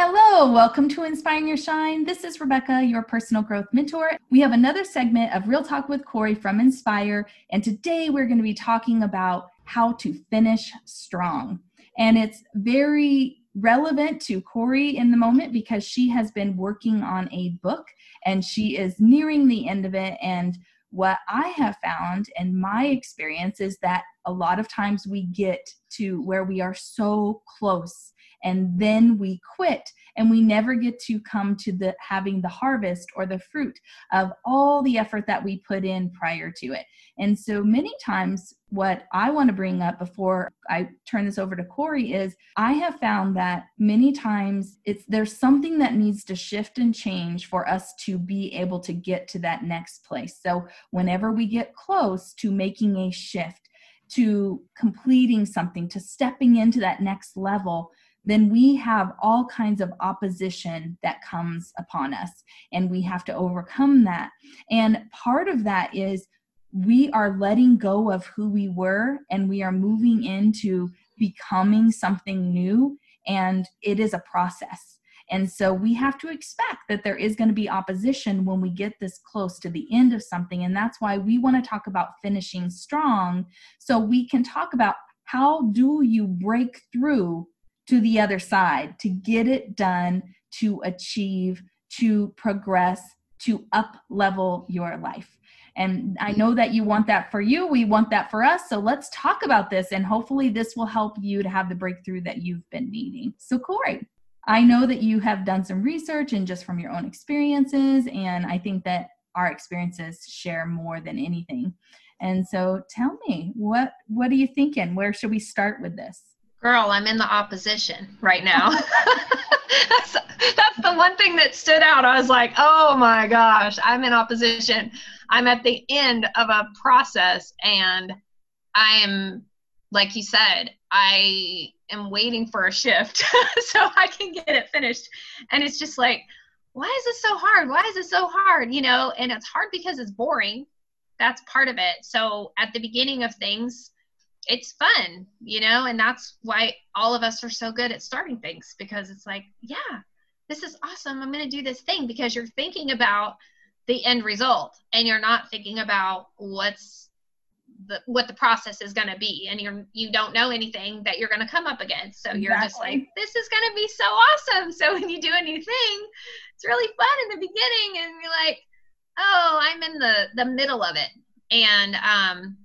Hello, welcome to Inspiring Your Shine. This is Rebecca, your personal growth mentor. We have another segment of Real Talk with Corey from Inspire, and today we're going to be talking about how to finish strong. And it's very relevant to Corey in the moment because she has been working on a book and she is nearing the end of it. And what I have found in my experience is that a lot of times we get to where we are so close and then we quit and we never get to come to the having the harvest or the fruit of all the effort that we put in prior to it. And so many times what i want to bring up before i turn this over to corey is i have found that many times it's there's something that needs to shift and change for us to be able to get to that next place. So whenever we get close to making a shift to completing something, to stepping into that next level, then we have all kinds of opposition that comes upon us and we have to overcome that. And part of that is we are letting go of who we were and we are moving into becoming something new and it is a process. And so we have to expect that there is going to be opposition when we get this close to the end of something. And that's why we want to talk about finishing strong so we can talk about how do you break through to the other side to get it done, to achieve, to progress, to up level your life. And I know that you want that for you. We want that for us. So let's talk about this. And hopefully, this will help you to have the breakthrough that you've been needing. So, Corey, I know that you have done some research and just from your own experiences. And I think that our experiences share more than anything. And so tell me, what what are you thinking? Where should we start with this? Girl, I'm in the opposition right now. that's, that's the one thing that stood out. I was like, oh my gosh, I'm in opposition. I'm at the end of a process and I am, like you said, I am waiting for a shift so I can get it finished. And it's just like, why is this so hard? Why is it so hard? You know, and it's hard because it's boring. That's part of it. So at the beginning of things, it's fun, you know, and that's why all of us are so good at starting things because it's like, yeah, this is awesome. I'm going to do this thing because you're thinking about the end result and you're not thinking about what's the what the process is going to be and you're you don't know anything that you're going to come up against so you're exactly. just like this is going to be so awesome so when you do a new thing it's really fun in the beginning and you're like oh i'm in the the middle of it and um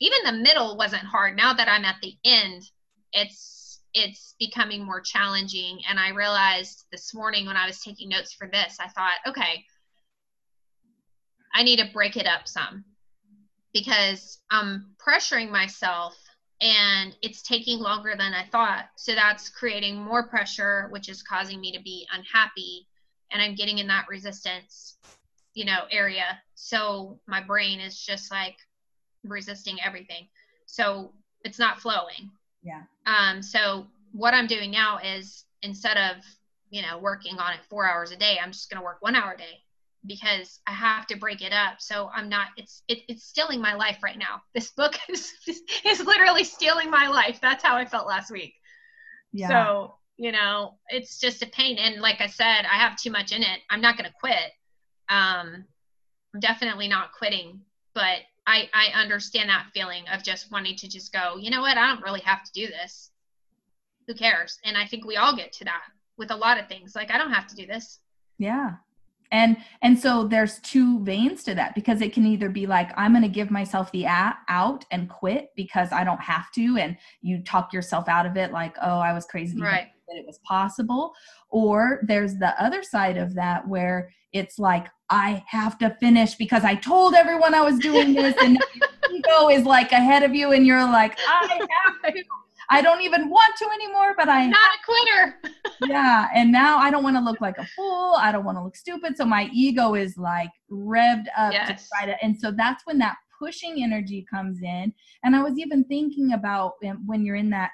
even the middle wasn't hard. Now that I'm at the end, it's it's becoming more challenging. And I realized this morning when I was taking notes for this, I thought, okay, I need to break it up some because I'm pressuring myself and it's taking longer than I thought. So that's creating more pressure, which is causing me to be unhappy. And I'm getting in that resistance, you know, area. So my brain is just like, resisting everything. So it's not flowing. Yeah. Um, so what I'm doing now is instead of, you know, working on it four hours a day, I'm just going to work one hour a day because I have to break it up. So I'm not, it's, it, it's stealing my life right now. This book is, is literally stealing my life. That's how I felt last week. Yeah. So, you know, it's just a pain. And like I said, I have too much in it. I'm not going to quit. Um, I'm definitely not quitting, but I, I understand that feeling of just wanting to just go, you know what, I don't really have to do this. Who cares? And I think we all get to that with a lot of things. Like I don't have to do this. Yeah. And and so there's two veins to that because it can either be like I'm going to give myself the out and quit because I don't have to and you talk yourself out of it like oh I was crazy right. That it was possible or there's the other side of that where it's like I have to finish because I told everyone I was doing this, and ego is like ahead of you, and you're like, I have to. I don't even want to anymore, but I'm not a quitter. yeah, and now I don't want to look like a fool. I don't want to look stupid, so my ego is like revved up yes. to try to. And so that's when that pushing energy comes in. And I was even thinking about um, when you're in that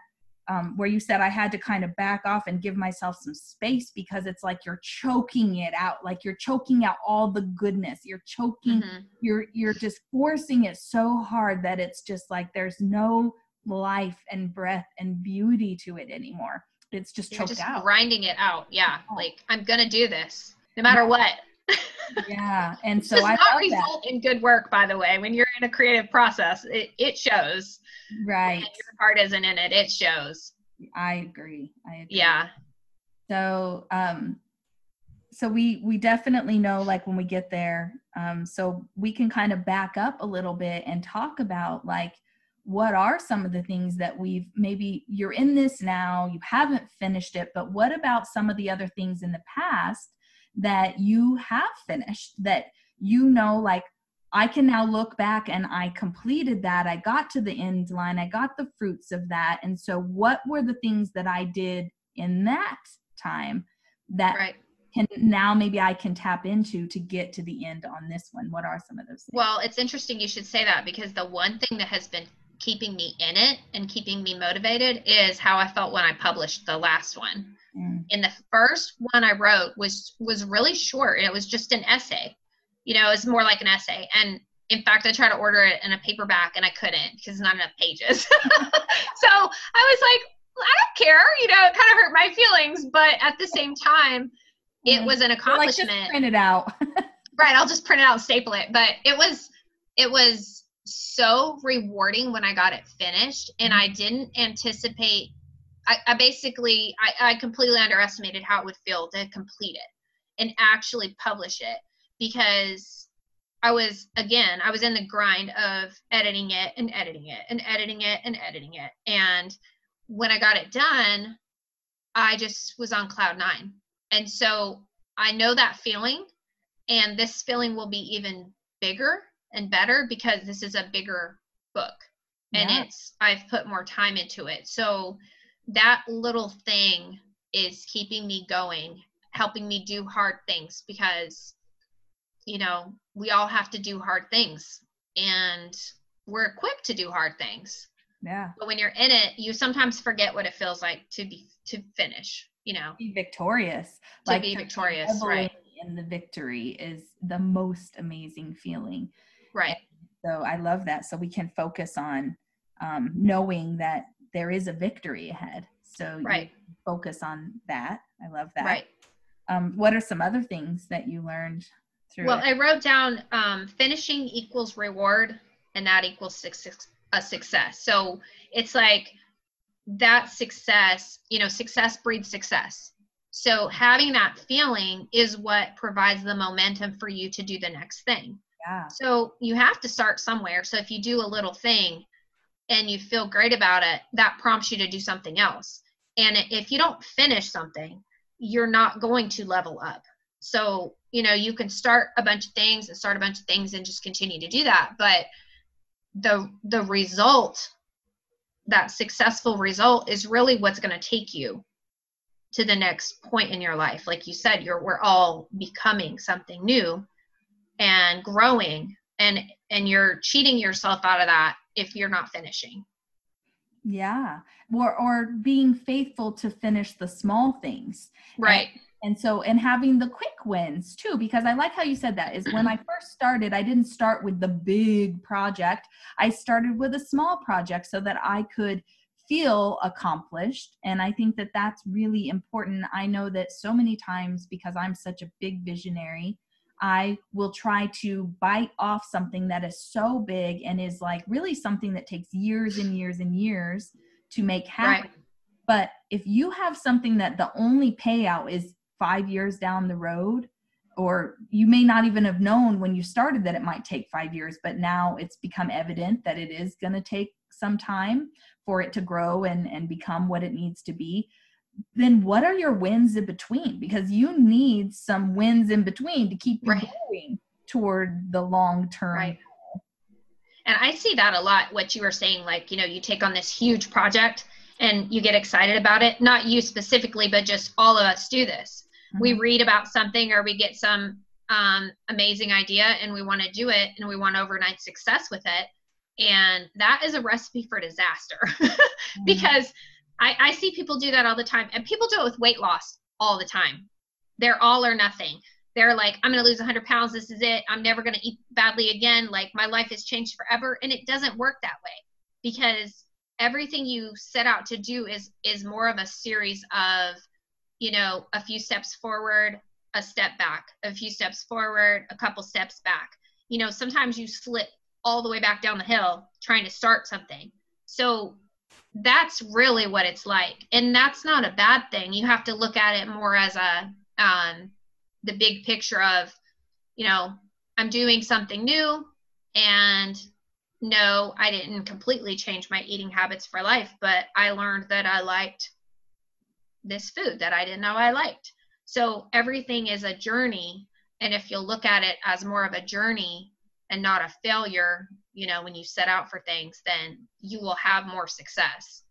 um, where you said I had to kind of back off and give myself some space because it's like you're choking it out, like you're choking out all the goodness. You're choking, mm-hmm. you're you're just forcing it so hard that it's just like there's no life and breath and beauty to it anymore. it's just You're choked just out. grinding it out. Yeah. Like I'm gonna do this no matter what. Yeah. And so I not love that. result in good work, by the way. When you're in a creative process, it, it shows. Right. When your heart isn't in it, it shows. I agree. I agree. Yeah. So um so we we definitely know like when we get there um so we can kind of back up a little bit and talk about like what are some of the things that we've maybe you're in this now you haven't finished it but what about some of the other things in the past that you have finished that you know like I can now look back and I completed that. I got to the end line. I got the fruits of that. And so, what were the things that I did in that time that Right. can now maybe I can tap into to get to the end on this one? What are some of those things? Well, it's interesting you should say that because the one thing that has been keeping me in it and keeping me motivated is how I felt when I published the last one. Mm, And the first one I wrote was was really short. It was just an essay. You know, it's more like an essay. And in fact, I tried to order it in a paperback and I couldn't because it's not enough pages. so I was like, "Well, I don't care. You know, it kind of hurt my feelings, but at the same time, it Mm. was an Or, like just accomplishment print it out. right i'll just print it out and staple it but it was it was so rewarding when i got it finished and i mm-hmm. didn't anticipate i, I basically I, I completely underestimated how it would feel to complete it and actually publish it because i was again i was in the grind of editing it and editing it and editing it and editing it. And when i got it done i just was on cloud nine. And so i know that feeling and this feeling will be even bigger and better because this is a bigger book and Yeah. it's i've put more time into it so that little thing is keeping me going helping me do hard things because you know we all have to do hard things and we're equipped to do hard things yeah. but when you're in it you sometimes forget what it feels like to be to finish you know Be victorious. to be victorious right In the victory is the most amazing feeling. Right So I love that. So we can focus on um, knowing that there is a victory ahead. So you right focus on that. I love that. right Um, what are some other things that you learned through Well, it? I wrote down um, finishing equals reward, and that equals success, a success. So it's like that success, you know, success breeds success. So having that feeling is what provides the momentum for you to do the next thing. Yeah. So you have to start somewhere. So if you do a little thing and you feel great about it, that prompts you to do something else. And if you don't finish something, you're not going to level up. So, you know, you can start a bunch of things and start a bunch of things and just continue to do that, but the the result that successful result is really what's going to take you to the next point in your life. Like you said, you're we're all becoming something new and growing and and you're cheating yourself out of that if you're not finishing Yeah. Or or being faithful to finish the small things. right And so and having the quick wins too because I like how you said that is when I first started I didn't start with the big project. I started with a small project so that I could feel accomplished and I think that that's really important. I know that so many times because I'm such a big visionary I will try to bite off something that is so big and is like really something that takes years and years and years to make happen. right But if you have something that the only payout is five years down the road, or you may not even have known when you started that it might take five years, but now it's become evident that it is going to take some time for it to grow and, and become what it needs to be, then what are your wins in between? Because you need some wins in between to keep you Right. going toward the long term. Right. and i see that a lot what you were saying like you know you take on this huge project and you get excited about it not you specifically but just all of us do this we Mhm. read about something or we get some um, amazing idea and we want to do it and we want overnight success with it and that is a recipe for disaster Mm-hmm. because I, I see people do that all the time and people do it with weight loss all the time. They're all or nothing. They're like i'm going to lose 100 pounds. This is it. I'm never going to eat badly again. Like my life has changed forever. And it doesn't work that way because everything you set out to do is is more of a series of you know a few steps forward a step back a few steps forward a couple steps back. You know sometimes you slip all the way back down the hill trying to start something. So that's really what it's like. And that's not a bad thing. You have to look at it more as a um the big picture of you know i'm doing something new and no i didn't completely change my eating habits for life but i learned that i liked this food that i didn't know i liked. So everything is a journey. And if you look at it as more of a journey and not a failure you know when you set out for things then you will have more success.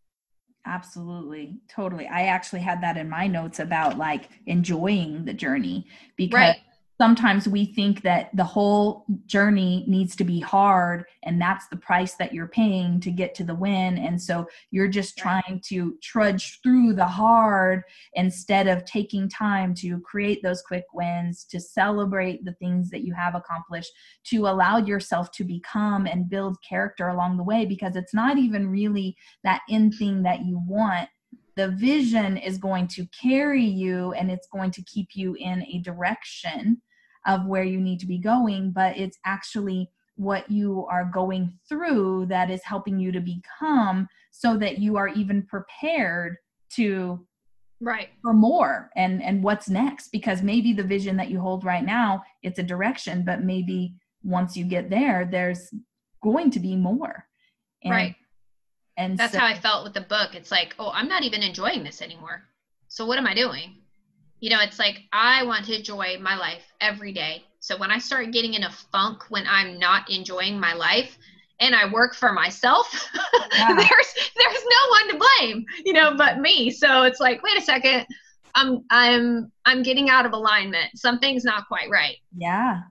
Absolutely. Totally. I actually had that in my notes about like enjoying the journey because right sometimes we think that the whole journey needs to be hard and that's the price that you're paying to get to the win. And so you're just trying to trudge through the hard instead of taking time to create those quick wins to celebrate the things that you have accomplished to allow yourself to become and build character along the way because it's not even really that end thing that you want. The vision is going to carry you and it's going to keep you in a direction of where you need to be going, but it's actually what you are going through that is helping you to become so that you are even prepared to right. for more and and what's next. Because maybe the vision that you hold right now it's a direction but maybe once you get there there's going to be more. And, right. and that's so, how i felt with the book. It's like oh i'm not even enjoying this anymore. So what am i doing you know, it's like I want to enjoy my life every day. So when I start getting in a funk when I'm not enjoying my life and I work for myself, yeah. there's there's no one to blame, you know, but me. So it's like, wait a second, I'm I'm I'm getting out of alignment. Something's not quite right. Yeah.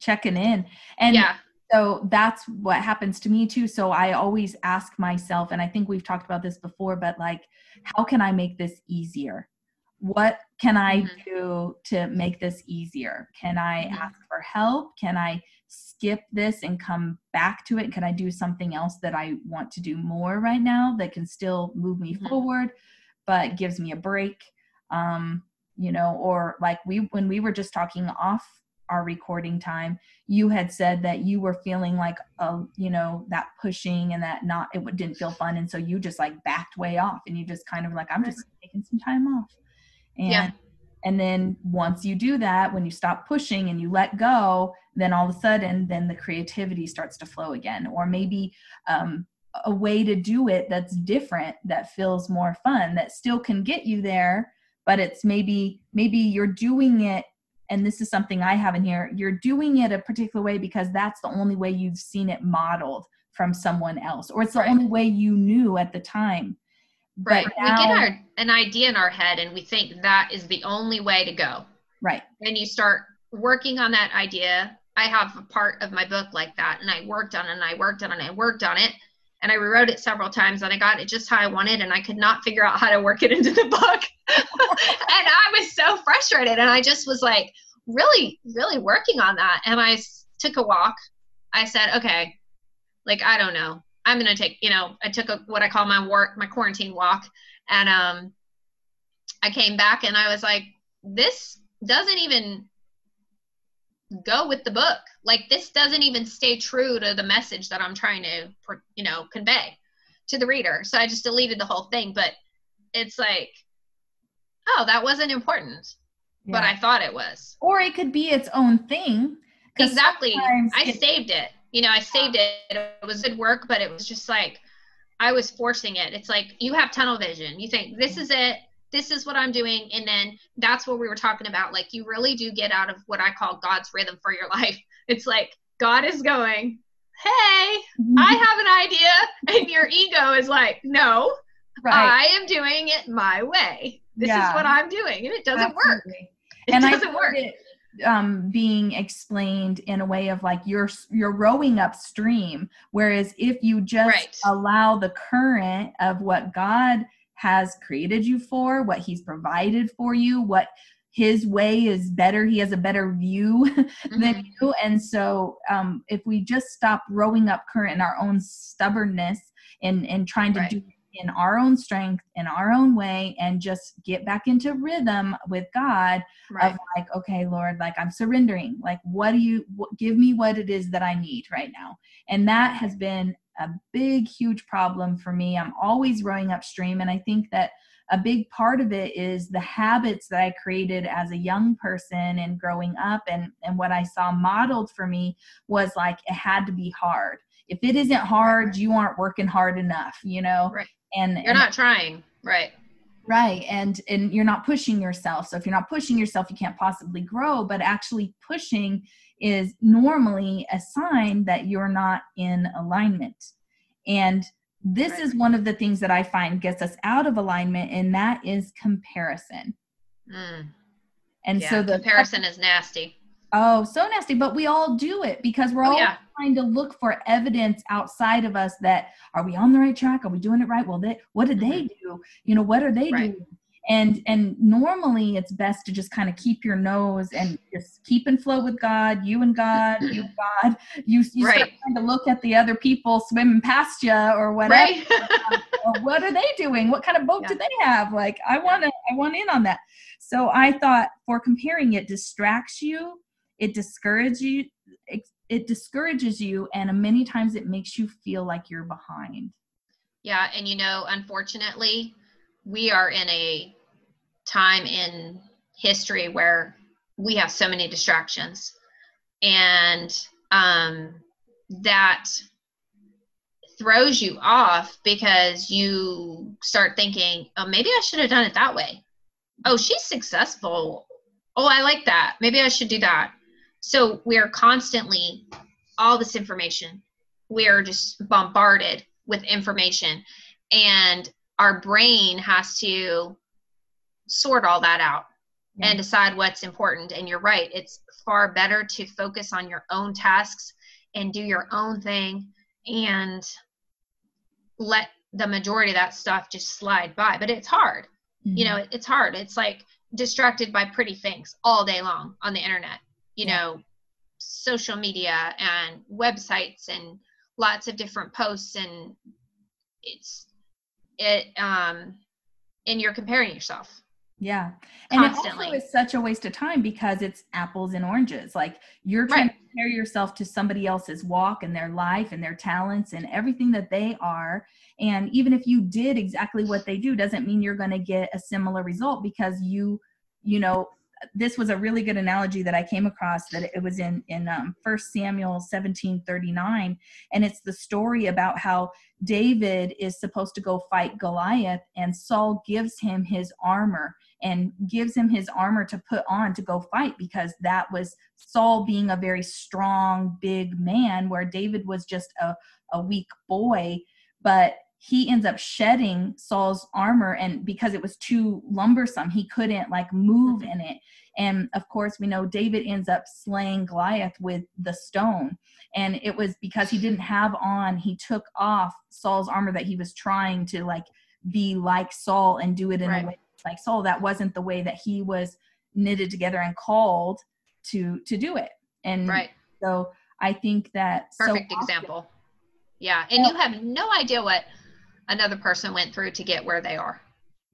Checking in. And yeah. So that's what happens to me too. So I always ask myself, and I think we've talked about this before, but like, how can I make this easier? What can I mm-hmm. do to make this easier? Can I mm-hmm. ask for help? Can I skip this and come back to it? Can I do something else that I want to do more right now that can still move me mm-hmm. forward, but gives me a break? Um, you know, or like we, when we were just talking off our recording time, you had said that you were feeling like, uh, you know, that pushing and that not, it didn't feel fun. And so you just like backed way off and you just kind of like, I'm just taking some time off and yeah. and then once you do that, when you stop pushing and you let go, then all of a sudden then the creativity starts to flow again. Or maybe um, a way to do it that's different, that feels more fun, that still can get you there, but it's maybe maybe you're doing it and this is something I have in here, you're doing it a particular way because that's the only way you've seen it modeled from someone else, or it's the right. only way you knew at the time. Right. Now, we get our an idea in our head and we think that is the only way to go. Right. And you start working on that idea. I have a part of my book like that and I worked on it and I worked on it and I worked on it and I rewrote it several times and I got it just how I wanted and I could not figure out how to work it into the book. and I was so frustrated and I just was like really really working on that and I took a walk. I said, "Okay, like I don't know. I'm gonna take, you know, I took a what I call my work, my quarantine walk, and um, I came back and I was like, this doesn't even go with the book. Like this doesn't even stay true to the message that I'm trying to, you know, convey to the reader. So I just deleted the whole thing. But it's like, oh, that wasn't important, yeah. but I thought it was. Or it could be its own thing. Exactly. I saved it you know, I saved it. It was good work, but it was just like I was forcing it. It's like you have tunnel vision. You think this is it. This is what I'm doing. And then that's what we were talking about. Like you really do get out of what I call God's rhythm for your life. It's like God is going, Hey, mm-hmm. I have an idea. And your ego is like, No, right. I am doing it my way. This yeah. is what I'm doing. And it doesn't Absolutely. work. It and doesn't work. It, um, being explained in a way of like you're you're rowing upstream whereas if you just right. allow the current of what god has created you for what he's provided for you what his way is better he has a better view mm-hmm. than you and so um, if we just stop rowing up current in our own stubbornness and and trying to right. do in our own strength in our own way and just get back into rhythm with god right. of like okay lord like i'm surrendering like what do you what, give me what it is that i need right now and that has been a big huge problem for me i'm always rowing upstream and i think that a big part of it is the habits that I created as a young person and growing up and and what I saw modeled for me was like it had to be hard. If it isn't hard, you aren't working hard enough, you know. Right. And you're and, not trying, right? Right. And and you're not pushing yourself. So if you're not pushing yourself, you can't possibly grow, but actually pushing is normally a sign that you're not in alignment. And this right. is one of the things that I find gets us out of alignment, and that is comparison. Mm. And yeah, so the comparison is nasty. Oh, so nasty. But we all do it because we're oh, all yeah. trying to look for evidence outside of us that are we on the right track? Are we doing it right? Well, they, what did mm-hmm. they do? You know, what are they right. doing? and and normally it's best to just kind of keep your nose and just keep in flow with god you and god you and god you, you right. start trying to look at the other people swimming past you or whatever right. or what are they doing what kind of boat yeah. do they have like i want to i want in on that so i thought for comparing it distracts you it discourages you it, it discourages you and many times it makes you feel like you're behind. Yeah and you know unfortunately we are in a time in history where we have so many distractions. And um, that throws you off because you start thinking oh maybe i should have done it that way. Oh she's successful. Oh i like that. Maybe i should do that so we're constantly all this information we're just bombarded with information and our brain has to sort all that out and decide what's important. And you're right, it's far better to focus on your own tasks and do your own thing and let the majority of that stuff just slide by. But it's hard. Mm-hmm. You know, it's hard. It's like distracted by pretty things all day long on the internet, you know, social media and websites and lots of different posts and it's it um and you're comparing yourself yeah. And Constantly. it also is such a waste of time because it's apples and oranges. Like you're trying right. to compare yourself to somebody else's walk and their life and their talents and everything that they are. And even if you did exactly what they do, doesn't mean you're going to get a similar result because you, you know, this was a really good analogy that I came across that it was in in um, Samuel 17:39 and it's the story about how David is supposed to go fight Goliath and Saul gives him his armor and gives him his armor to put on to go fight because that was Saul being a very strong big man where David was just a a weak boy. But he ends up shedding Saul's armor and because it was too lumbersome he couldn't like move mm-hmm. in it. And of course we know David ends up slaying Goliath with the stone. And it was because he didn't have on he took off Saul's armor that he was trying to like be like Saul and do it in right. a way like Saul. That wasn't the way that he was knitted together and called to to do it. And right. so I think that perfect so example. Yeah. And you have no idea what another person went through to get where they are.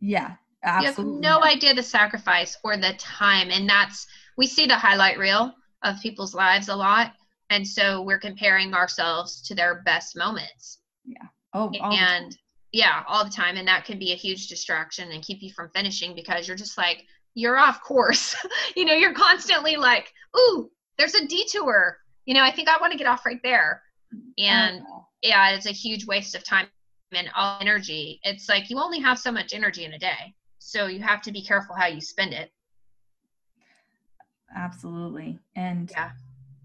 Yeah, absolutely. You have no idea the sacrifice or the time. And that's, we see the highlight reel of people's lives a lot. And so we're comparing ourselves to their best moments. Yeah. Oh, and yeah, all the time. And that can be a huge distraction and keep you from finishing because you're just like, you're off course. you know, you're constantly like, ooh, there's a detour. You know, I think I want to get off right there. And yeah, it's a huge waste of time and all energy. It's like you only have so much energy in a day. So you have to be careful how you spend it. Absolutely. And yeah.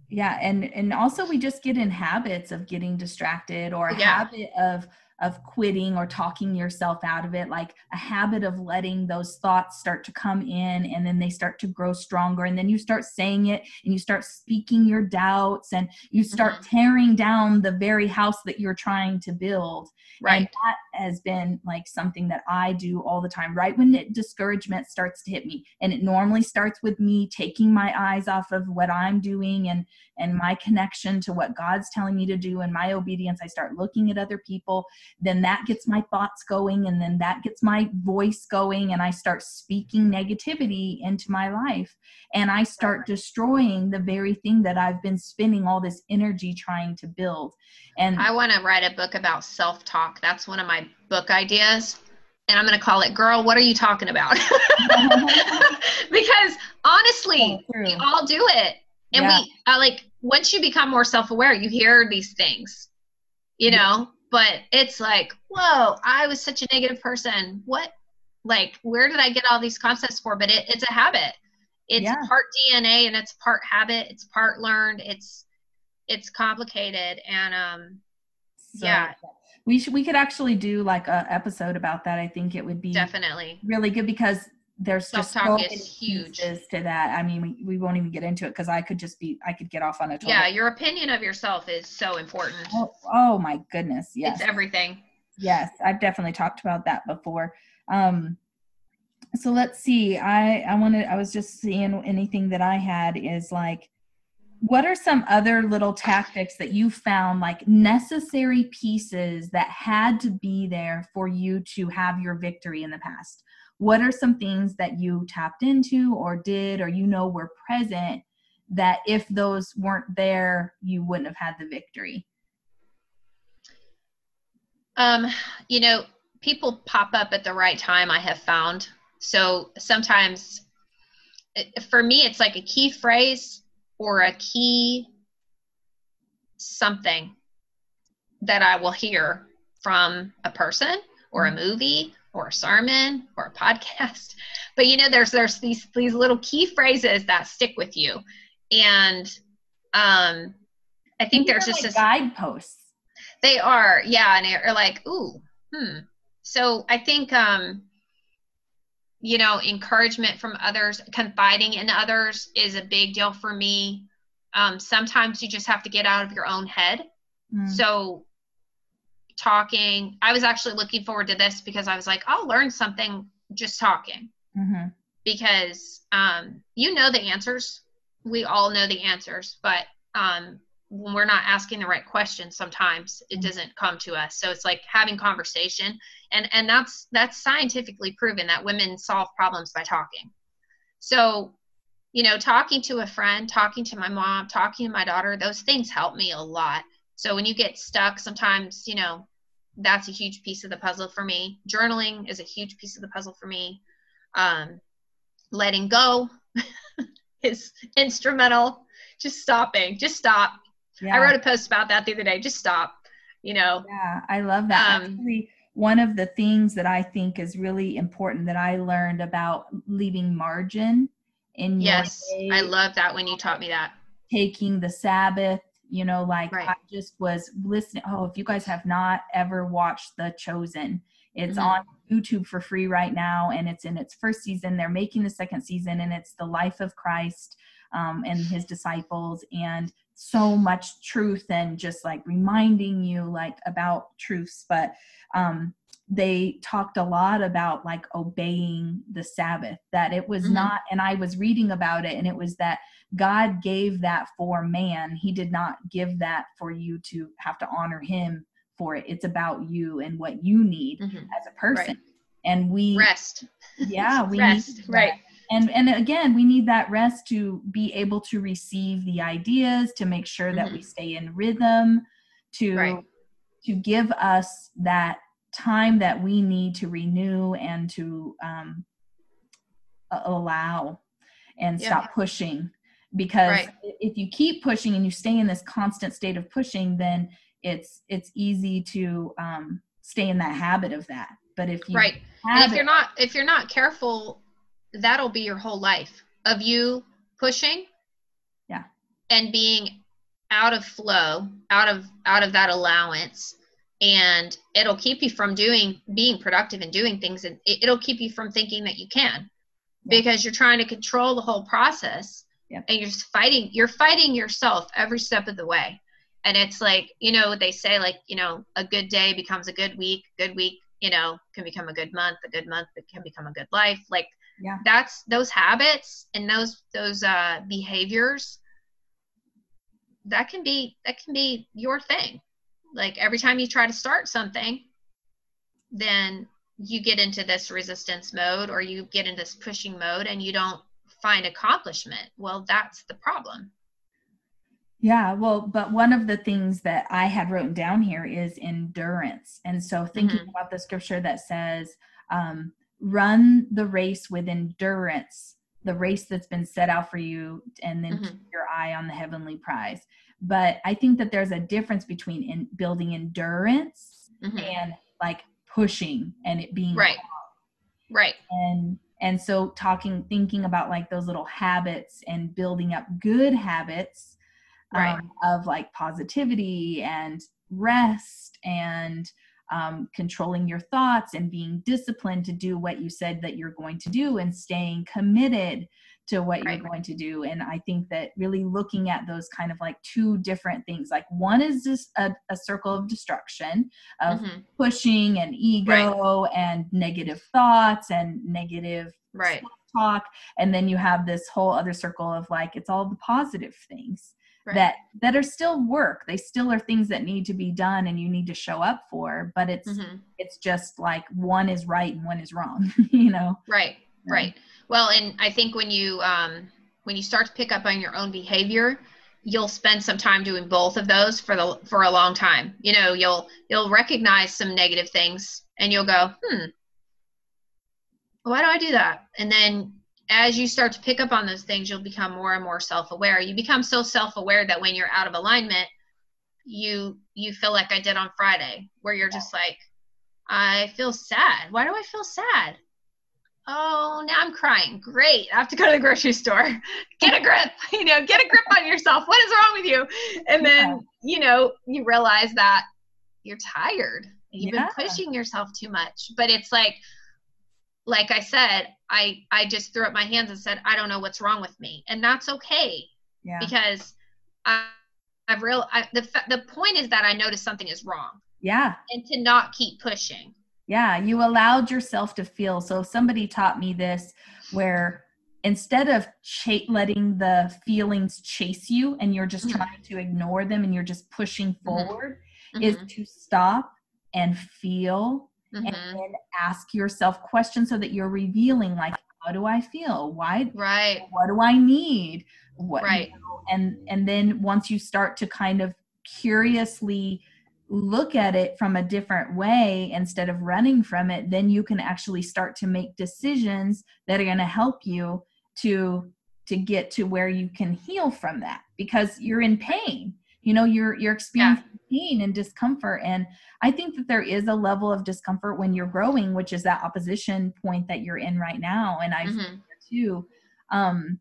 Yeah and and also we just get in habits of getting distracted or a yeah. habit of of quitting or talking yourself out of it like a habit of letting those thoughts start to come in and then they start to grow stronger. And then you start saying it and you start speaking your doubts and you start mm-hmm. tearing down the very house that you're trying to build. Right. and that has been like something that i do all the time. Right when it, discouragement starts to hit me and it normally starts with me taking my eyes off of what i'm doing and and my connection to what god's telling me to do and my obedience i start looking at other people then that gets my thoughts going and then that gets my voice going and i start speaking negativity into my life. And i start destroying the very thing that i've been spending all this energy trying to build. And i want to write a book about self-talk. That's one of my book ideas. And i'm going to call it girl what are you talking about? Because honestly so we all do it and yeah. we uh, like once you become more self-aware you hear these things you know? But it's like whoa i was such a negative person. What like where did i get all these concepts for? But it, it's a habit. It's yeah. part dna and it's part habit. It's part learned. It's it's complicated and um so, yeah. we should we could actually do like a episode about that. I think it would be definitely. really good because there's just so many huge to that. I mean, we, we won't even get into it because I could just be, I could get off on a total. Yeah, your opinion of yourself is so important. Oh, oh my goodness, yes, it's everything. Yes, I've definitely talked about that before. Um, so let's see. I I wanted. I was just seeing anything that I had is like, what are some other little tactics that you found like necessary pieces that had to be there for you to have your victory in the past? What are some things that you tapped into or did or you know were present that if those weren't there you wouldn't have had the victory um you know people pop up at the right time i have found so sometimes for me it's like a key phrase or a key something that i will hear from a person or a mm-hmm. movie or a sermon or a podcast. But you know there's there's these these little key phrases that stick with you. And um i think there's just like a guideposts. They are yeah and they're like ooh hmm. So i think um you know encouragement from others confiding in others is a big deal for me. Um sometimes you just have to get out of your own head. Mm. so talking. I was actually looking forward to this because I was like, I'll learn something just talking. Mm-hmm. Because um, you know the answers. We all know the answers, but um, when we're not asking the right questions, sometimes it mm-hmm. doesn't come to us. So it's like having conversation, and and that's that's scientifically proven that women solve problems by talking. So, you know, talking to a friend, talking to my mom, talking to my daughter, those things help me a lot. So when you get stuck, sometimes, you know, that's a huge piece of the puzzle for me. Journaling is a huge piece of the puzzle for me. Um, letting go is instrumental. Just stopping, just stop. Yeah. I wrote a post about that the other day. Just stop, you know. Yeah, I love that. Um, Actually, one of the things that I think is really important that I learned about leaving margin in yes, I love that when you taught me that. Taking the Sabbath you know like right. i just was listening oh if you guys have not ever watched the chosen it's mm-hmm. on youtube for free right now and it's in its first season they're making the second season and it's the life of christ um, and his disciples and so much truth and just like reminding you like about truths but um they talked a lot about like obeying the sabbath that it was mm-hmm. not and i was reading about it and it was that God gave that for man. He did not give that for you to have to honor him for it. It's about you and what you need mm-hmm. as a person. Right. And we rest. Yeah, we rest. right. And and again, we need that rest to be able to receive the ideas, to make sure that mm-hmm. we stay in rhythm, to right. to give us that time that we need to renew and to um, allow and yeah. stop pushing. Because right. if you keep pushing and you stay in this constant state of pushing then it's it's easy to um, stay in that habit of that. But if you right. And if you're not if you're not careful that'll be your whole life of you pushing yeah. and being out of flow out of out of that allowance and it'll keep you from doing being productive and doing things and it, will keep you from thinking that you can yeah. because you're trying to control the whole process yeah. and you're just fighting you're fighting yourself every step of the way and it's like you know they say like you know a good day becomes a good week good week you know can become a good month a good month can become a good life like yeah that's those habits and those those uh behaviors that can be that can be your thing like every time you try to start something then you get into this resistance mode or you get into this pushing mode and you don't find accomplishment well that's the problem yeah well but one of the things that i had written down here is endurance and so thinking mm-hmm. about the scripture that says um, run the race with endurance the race that's been set out for you and then mm-hmm. keep your eye on the heavenly prize but i think that there's a difference between in building endurance mm-hmm. and like pushing and it being right hard. right and and so talking thinking about like those little habits and building up good habits right. um, of like positivity and rest and um, controlling your thoughts and being disciplined to do what you said that you're going to do and staying committed to what right. you're going to do and i think that really looking at those kind of like two different things like one is just a, a circle of destruction of mm-hmm. pushing and ego right. and negative thoughts and negative right talk and then you have this whole other circle of like it's all the positive things right. that that are still work they still are things that need to be done and you need to show up for but it's mm-hmm. it's just like one is right and one is wrong you know right right well and i think when you um when you start to pick up on your own behavior you'll spend some time doing both of those for the for a long time you know you'll you'll recognize some negative things and you'll go hmm why do i do that and then as you start to pick up on those things, you'll become more and more self-aware. You become so self-aware that when you're out of alignment, you you feel like I did on Friday, where you're just like, I feel sad. Why do I feel sad? Oh, now I'm crying. Great. I have to go to the grocery store. Get a grip. You know, get a grip on yourself. What is wrong with you? And then, you know, you realize that you're tired. You've yeah. been pushing yourself too much. But it's like, like I said, I I just threw up my hands and said, I don't know what's wrong with me, and that's okay. Yeah. Because I I've real I, the the point is that I noticed something is wrong. Yeah. And to not keep pushing. Yeah, you allowed yourself to feel. So somebody taught me this where instead of ch- letting the feelings chase you and you're just mm-hmm. trying to ignore them and you're just pushing mm-hmm. forward mm-hmm. is to stop and feel mm-hmm. and then ask yourself questions so that you're revealing like how do i feel why right what do i need what right you know, and and then once you start to kind of curiously look at it from a different way instead of running from it then you can actually start to make decisions that are going to help you to to get to where you can heal from that because you're in pain you know you're you're experiencing yeah. pain and discomfort and i think that there is a level of discomfort when you're growing which is that opposition point that you're in right now and i mm-hmm. too um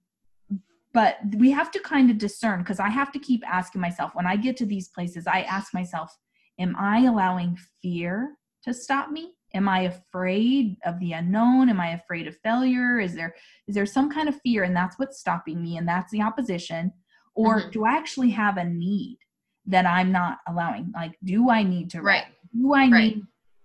but we have to kind of discern because i have to keep asking myself when i get to these places i ask myself am i allowing fear to stop me? Am i afraid of the unknown? Am i afraid of failure? Is there is there some kind of fear? And that's what's stopping me and that's the opposition. Or mm-hmm. do i actually have a need that i'm not allowing? Like do i need to right. Do i right. need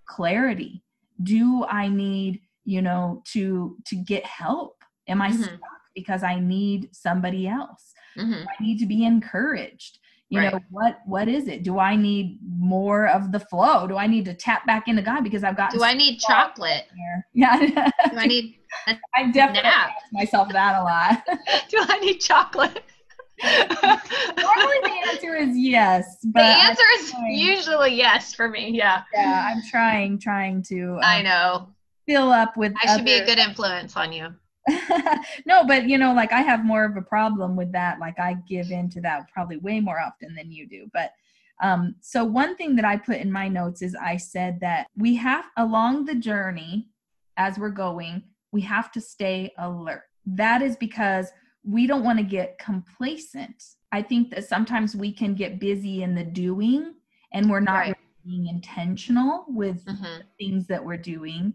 clarity? Do i need you know to to get help? Am i mm-hmm. stuck because i need somebody else? Mm-hmm. i need to be encouraged you right. know what what is it do i need more of the flow do i need to tap back into god because i've got do i need chocolate yeah do i need i definitely nap? myself that a lot do i need chocolate Normally the answer is yes. But the answer is usually yes for me. Yeah. Yeah, I'm trying, trying to. Um, I know. Fill up with. I should other... be a good influence on you. no, but you know, like I have more of a problem with that. Like I give in to that probably way more often than you do. But um, so one thing that I put in my notes is I said that we have along the journey as we're going, we have to stay alert. That is because we don't want to get complacent. I think that sometimes we can get busy in the doing and we're not right. being intentional with mm-hmm. things that we're doing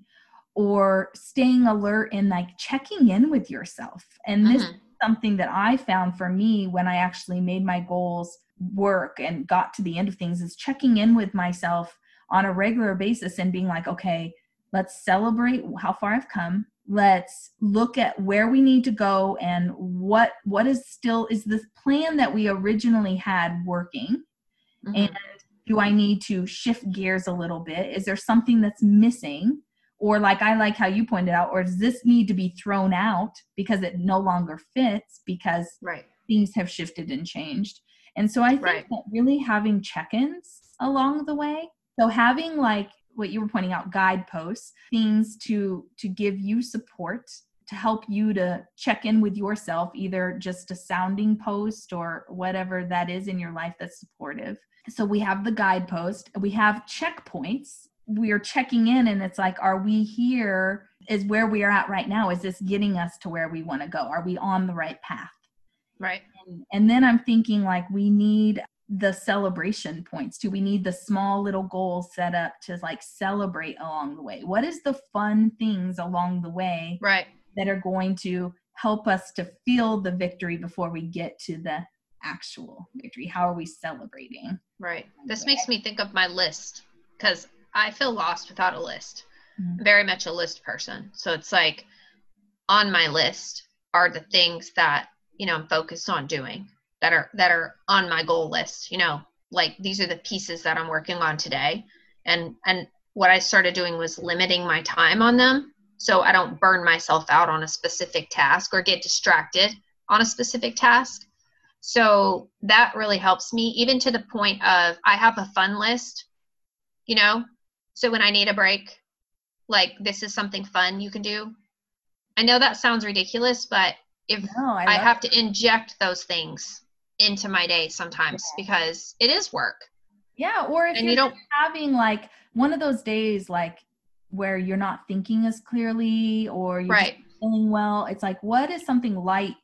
or staying alert and like checking in with yourself. And this mm-hmm. is something that I found for me when I actually made my goals work and got to the end of things is checking in with myself on a regular basis and being like, okay, let's celebrate how far I've come. Let's look at where we need to go and what what is still is this plan that we originally had working. Mm-hmm. And do I need to shift gears a little bit? Is there something that's missing? Or like i like how you pointed out or does this need to be thrown out because it no longer fits because right. things have shifted and changed and so i think right. that really having check-ins along the way so having like what you were pointing out guideposts things to to give you support to help you to check in with yourself either just a sounding post or whatever that is in your life that's supportive so we have the guidepost we have checkpoints we're checking in and it's like are we here? Is where we are at right now is this getting us to where we want to go? Are we on the right path? Right. And, and then i'm thinking like we need the celebration points. Too we need the small little goals set up to like celebrate along the way? What is the fun things along the way right. that are going to help us to feel the victory before we get to the actual victory? How are we celebrating? Right. This makes me think of my list because I feel lost without a list. Mm-hmm. Very much a list person. So it's like on my list are the things that, you know, I'm focused on doing that are that are on my goal list, you know, like these are the pieces that I'm working on today. And and what I started doing was limiting my time on them so I don't burn myself out on a specific task or get distracted on a specific task. So that really helps me, even to the point of I have a fun list, you know, so when I need a break, like this is something fun you can do. I know that sounds ridiculous, but if no, I, I have it. to inject those things into my day sometimes yeah. because it is work. Yeah, or if and you're you don't having like one of those days like where you're not thinking as clearly or you're right. feeling well, it's like what is something light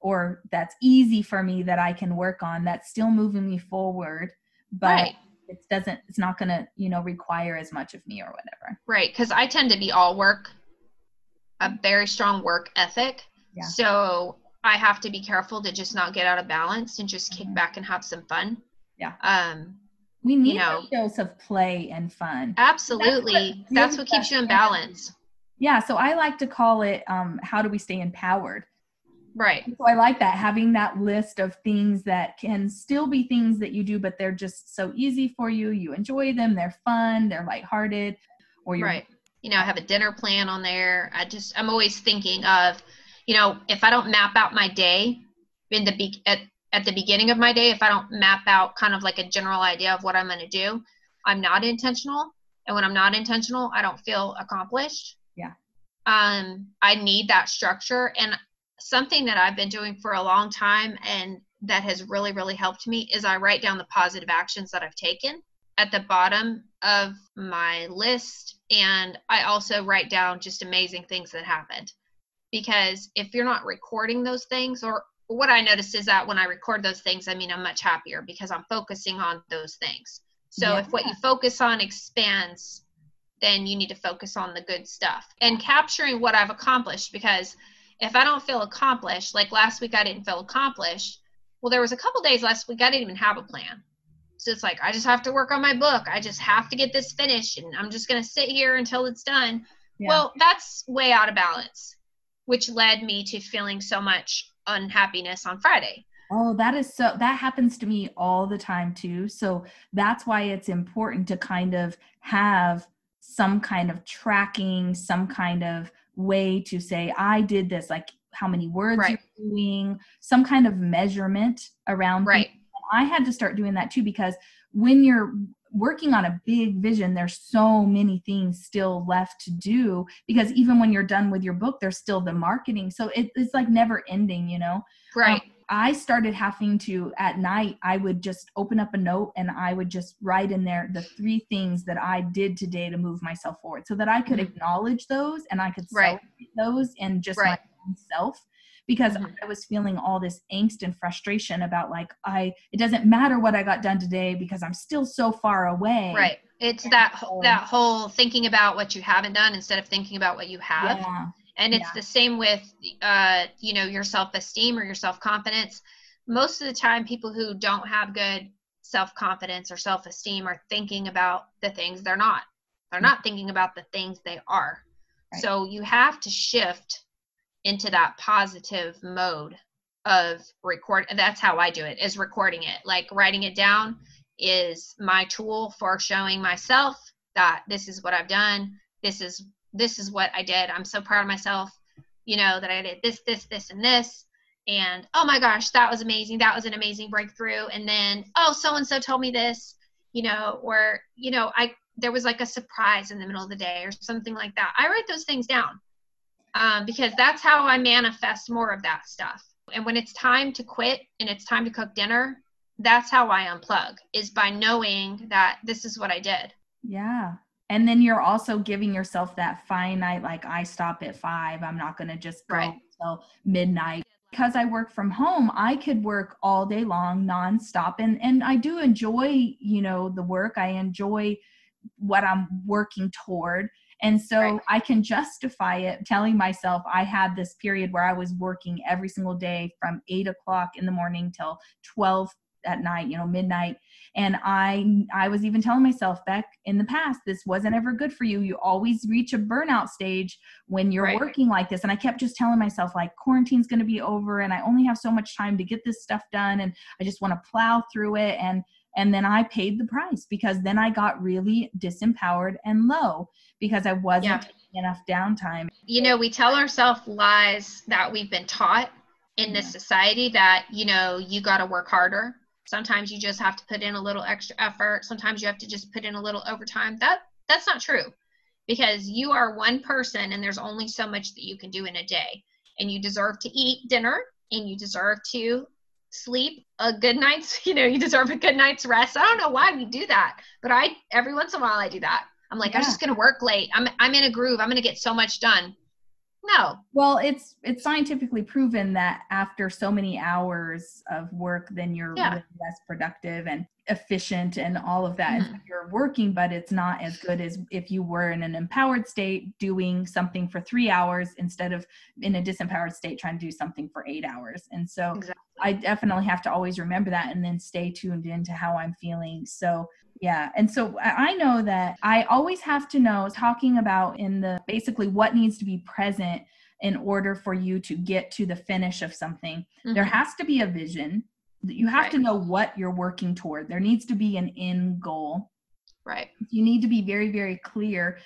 or that's easy for me that I can work on that's still moving me forward, but right it doesn't it's not going to you know require as much of me or whatever. Right because i tend to be all work a very strong work ethic. Yeah. so i have to be careful to just not get out of balance and just kick mm-hmm. back and have some fun. Yeah. Um we need you know, dose of play and fun. Absolutely that's what, that's what keeps you in balance. Yeah so i like to call it um how do we stay empowered Right. So I like that having that list of things that can still be things that you do, but they're just so easy for you. You enjoy them, they're fun, they're lighthearted, or you're right. You know, I have a dinner plan on there. I just I'm always thinking of, you know, if I don't map out my day in the be- at at the beginning of my day, if I don't map out kind of like a general idea of what I'm going to do, I'm not intentional. And when I'm not intentional, I don't feel accomplished. Yeah. Um, I need that structure, and something that I've been doing for a long time and that has really, really helped me is I write down the positive actions that I've taken at the bottom of my list. And I also write down just amazing things that happened. Because if you're not recording those things, or what I notice is that when I record those things, I mean, I'm much happier because I'm focusing on those things. So yeah. if what you focus on expands, then you need to focus on the good stuff and capturing what I've accomplished because if I don't feel accomplished, like last week I didn't feel accomplished, well, there was a couple days last week I didn't even have a plan. So it's like I just have to work on my book. I just have to get this finished and I'm just going to sit here until it's done. Yeah. Well, that's way out of balance, which led me to feeling so much unhappiness on Friday. Oh, that is so that happens to me all the time too. So that's why it's important to kind of have some kind of tracking, some kind of way to say i did this like how many words right. you're doing some kind of measurement around right. I had to start doing that too because when you're working on a big vision there's so many things still left to do because even when you're done with your book there's still the marketing. So it, it's like never ending you know? Right. um, I started having to at night I would just open up a note and I would just write in there the three things that I did today to move myself forward so that I could mm-hmm. acknowledge those and I could right. celebrate those and just right. myself because mm-hmm. I was feeling all this angst and frustration about like I it doesn't matter what I got done today because I'm still so far away. Right. It's and that so, that whole thinking about what you haven't done instead of thinking about what you have. Yeah. And it's yeah. the same with uh you know your self-esteem or your self-confidence. Most of the time people who don't have good self-confidence or self-esteem are thinking about the things they're not. They're not thinking about the things they are. Right. So you have to shift into that positive mode of record that's how i do it is recording it like writing it down is my tool for showing myself that this is what i've done this is this is what i did i'm so proud of myself you know that i did this this this and this and oh my gosh that was amazing that was an amazing breakthrough and then oh so and so told me this you know or you know i there was like a surprise in the middle of the day or something like that i write those things down um, because that's how I manifest more of that stuff. And when it's time to quit and it's time to cook dinner, that's how I unplug is by knowing that this is what I did. Yeah. And then you're also giving yourself that finite, like I stop at five. I'm not going to just go right. until midnight. Because I work from home, I could work all day long, nonstop. And and I do enjoy, you know, the work. I enjoy what I'm working toward. And so right. I can justify it telling myself I had this period where I was working every single day from eight o'clock in the morning till 12 at night, you know, midnight. And I I was even telling myself back in the past, this wasn't ever good for you. You always reach a burnout stage when you're right. working like this. And I kept just telling myself, like, quarantine's gonna be over and I only have so much time to get this stuff done. And I just want to plow through it. And and then I paid the price because then I got really disempowered and low because I wasn't yeah. taking enough downtime. You know, we tell ourselves lies that we've been taught in this society that, you know, you got to work harder. Sometimes you just have to put in a little extra effort. Sometimes you have to just put in a little overtime. That that's not true because you are one person and there's only so much that you can do in a day. And you deserve to eat dinner and you deserve to sleep a good night's you know you deserve a good night's rest i don't know why we do that but i every once in a while i do that i'm like yeah. i'm just gonna work late i'm i'm in a groove i'm gonna get so much done no well it's it's scientifically proven that after so many hours of work then you're yeah. really less productive and efficient and all of that. Mm-hmm. You're working, but it's not as good as if you were in an empowered state doing something for three hours instead of in a disempowered state trying to do something for eight hours. And so exactly. I definitely have to always remember that and then stay tuned into how I'm feeling. So yeah. And so I know that I always have to know, talking about in the basically what needs to be present in order for you to get to the finish of something. Mm-hmm. There has to be a vision you have right. to know what you're working toward there needs to be an end goal right you need to be very very clear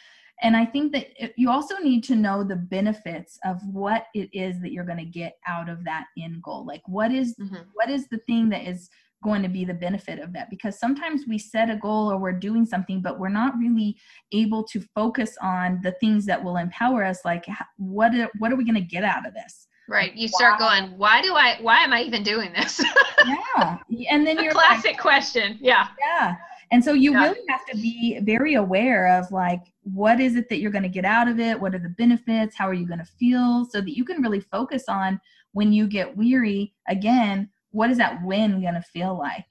and i think that you also need to know the benefits of what it is that you're going to get out of that end goal like what is, mm-hmm. what is the thing that is going to be the benefit of that because sometimes we set a goal or we're doing something but we're not really able to focus on the things that will empower us like what are, what are we going to get out of this Right. You start going, why do I, why am I even doing this? yeah. And then your classic like, question. Yeah. Yeah. And so you yeah. really have to be very aware of like, what is it that you're going to get out of it? What are the benefits? How are you going to feel? So that you can really focus on when you get weary again, what is that win going to feel like?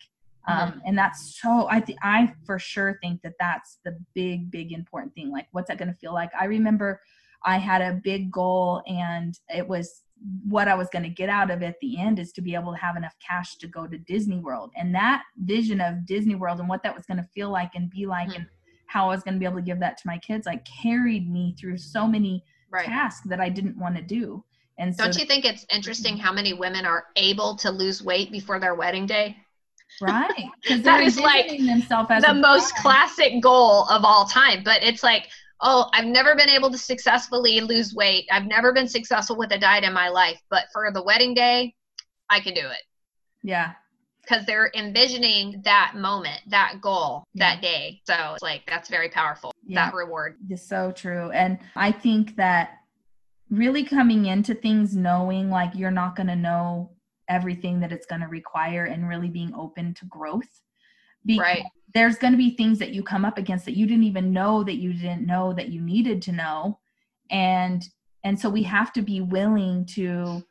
Um, mm-hmm. and that's so I think I for sure think that that's the big, big important thing. Like, what's that going to feel like? I remember I had a big goal and it was what I was going to get out of it at the end is to be able to have enough cash to go to Disney World. And that vision of Disney World and what that was going to feel like and be like mm-hmm. and how I was going to be able to give that to my kids like carried me through so many right. tasks that I didn't want to do. And don't you think it's interesting how many women are able to lose weight before their wedding day? Right. Because that is like the most classic goal of all time. But it's like, oh, I've never been able to successfully lose weight. I've never been successful with a diet in my life, but for the wedding day, I can do it. Yeah. Because they're envisioning that moment, that goal, yeah. that day. So it's like that's very powerful, yeah. that reward. It's so true. And I think that really coming into things knowing like you're not going to know everything that it's going to require and really being open to growth. Because right there's going to be things that you come up against that you didn't even know that you didn't know that you needed to know and and so we have to be willing to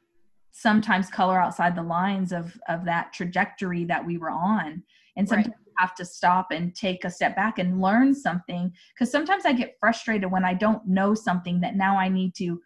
sometimes color outside the lines of of that trajectory that we were on and sometimes right. have to stop and take a step back and learn something because sometimes i get frustrated when i don't know something that now i need to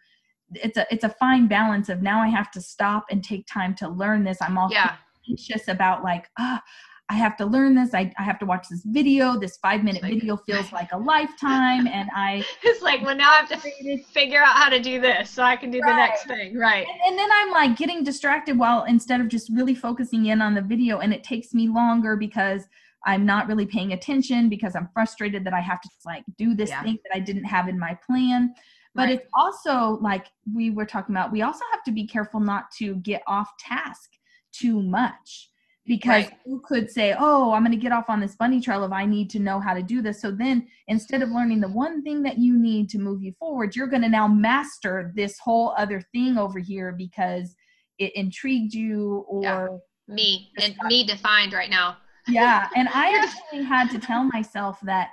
it's a it's a fine balance of now i have to stop and take time to learn this i'm all yeah. anxious about like ah I have to learn this. I, I have to watch this video. This five minute like, video feels like a lifetime. And I. It's like, well, now I have to figure out how to do this so I can do right. the next thing. Right. And, and, then I'm like getting distracted while instead of just really focusing in on the video. And it takes me longer because I'm not really paying attention because I'm frustrated that I have to like do this yeah. thing that I didn't have in my plan. But right. it's also like we were talking about, we also have to be careful not to get off task too much because right. you could say, "Oh, I'm going to get off on this bunny trail if I need to know how to do this." So then, instead of learning the one thing that you need to move you forward, you're going to now master this whole other thing over here because it intrigued you or yeah. me and me defined right now. yeah, and I actually had to tell myself that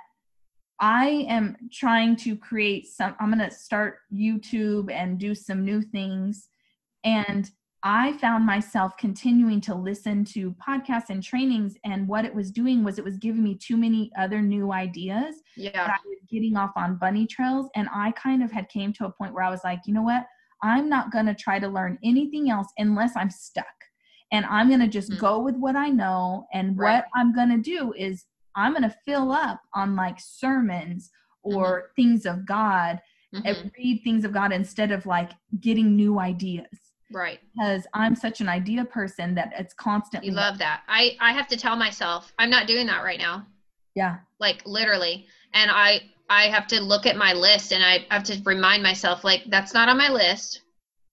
I am trying to create some I'm going to start YouTube and do some new things and I found myself continuing to listen to podcasts and trainings, and what it was doing was it was giving me too many other new ideas. Yeah, I was getting off on bunny trails, and I kind of had came to a point where I was like, you know what? I'm not going to try to learn anything else unless I'm stuck, and I'm going to just mm-hmm. go with what I know. And right. what I'm going to do is I'm going to fill up on like sermons or mm-hmm. things of God, mm-hmm. and read things of God instead of like getting new ideas. Right. Because i'm such an idea person that it's constantly you love that. I i have to tell myself i'm not doing that right now. Yeah. Like literally. And i i have to look at my list and i have to remind myself like that's not on my list.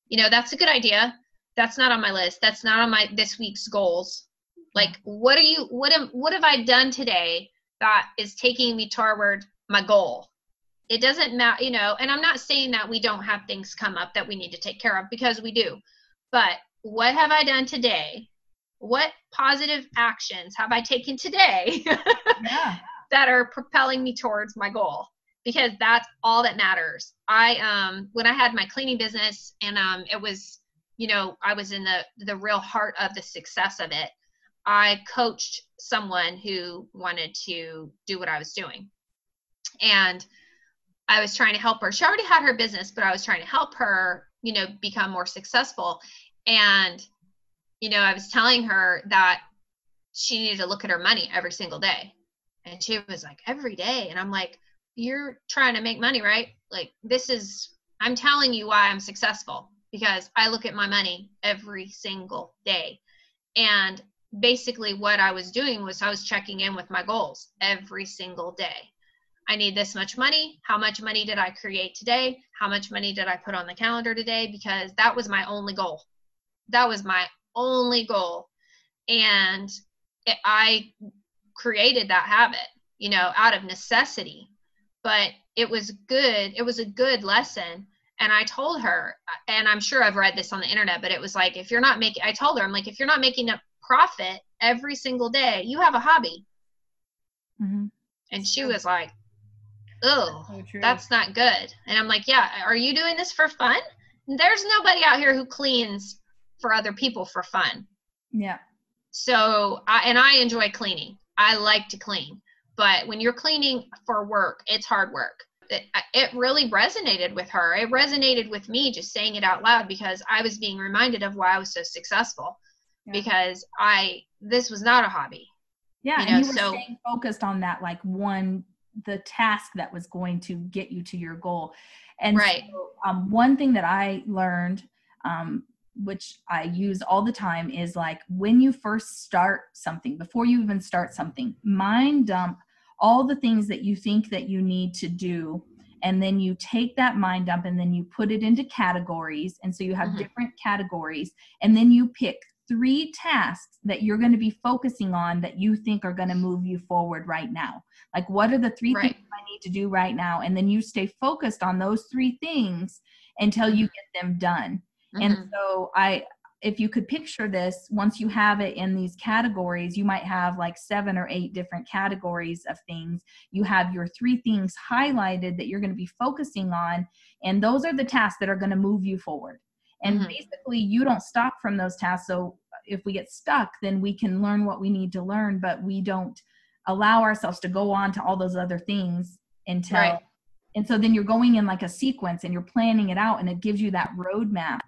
You know that's a good idea. That's not on my list. That's not on my this week's goals like what are you what am what have i done today that is taking me toward my goal it doesn't matter, you know, and I'm not saying that we don't have things come up that we need to take care of because we do. But what have I done today? What positive actions have I taken today yeah. that are propelling me towards my goal? Because that's all that matters. I um when I had my cleaning business and um it was, you know, I was in the the real heart of the success of it. I coached someone who wanted to do what I was doing. And I was trying to help her. She already had her business, but I was trying to help her, you know, become more successful. And, you know, I was telling her that she needed to look at her money every single day. And she was like, every day. And I'm like, you're trying to make money, right? Like, this is, I'm telling you why I'm successful because I look at my money every single day. And basically, what I was doing was I was checking in with my goals every single day. I need this much money. How much money did I create today? How much money did I put on the calendar today? Because that was my only goal. That was my only goal. And it, I created that habit, you know, out of necessity. But it was good. It was a good lesson. And I told her, and I'm sure I've read this on the internet, but it was like, if you're not making, I told her, I'm like, if you're not making a profit every single day, you have a hobby. Mm-hmm. And she was like, oh, so that's not good. And I'm like, yeah, are you doing this for fun? There's nobody out here who cleans for other people for fun. Yeah. So, I, and I enjoy cleaning. I like to clean. But when you're cleaning for work, it's hard work. It, it really resonated with her. It resonated with me just saying it out loud because I was being reminded of why I was so successful. Yeah. Because I, this was not a hobby. Yeah, you know, and you were so, staying focused on that like one the task that was going to get you to your goal. And right. So, um, one thing that I learned, um, which I use all the time, is like when you first start something, before you even start something, mind dump all the things that you think that you need to do and then you take that mind dump and then you put it into categories and so you have mm-hmm. different categories and then you pick three tasks that you're going to be focusing on that you think are going to move you forward right now. Like, what are the three right. things I need to do right now? And then you stay focused on those three things until you get them done. Mm-hmm. And so, I, if you could picture this, once you have it in these categories, you might have like seven or eight different categories of things. You have your three things highlighted that you're going to be focusing on, and those are the tasks that are going to move you forward And mm-hmm. basically, you don't stop from those tasks. So if we get stuck, then we can learn what we need to learn, but we don't allow ourselves to go on to all those other things until. Right. And so then you're going in like a sequence and you're planning it out, and it gives you that roadmap.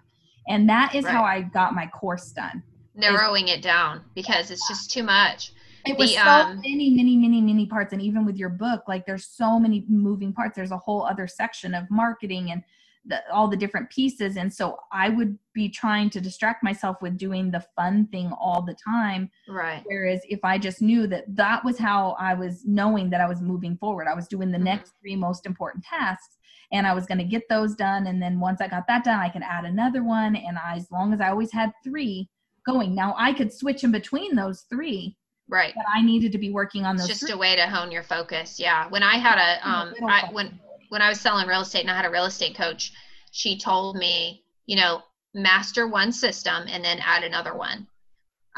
And that is right. how I got my course done. Narrowing it down because it's just too much. It was so um, many, many, many, many parts. And even with your book, like there's so many moving parts. There's a whole other section of marketing and the, all the different pieces. And so i would be trying to distract myself with doing the fun thing all the time. Right. Whereas if i just knew that that was how i was knowing that i was moving forward i was doing the mm-hmm. next three most important tasks and i was going to get those done. And then once i got that done i could add another one. And I, as long as i always had three going now i could switch in between those three right. but i needed to be working on those it's just three. a way to hone your focus. Yeah. When i had a um I, when when I was selling real estate and I had a real estate coach, she told me, you know, master one system and then add another one.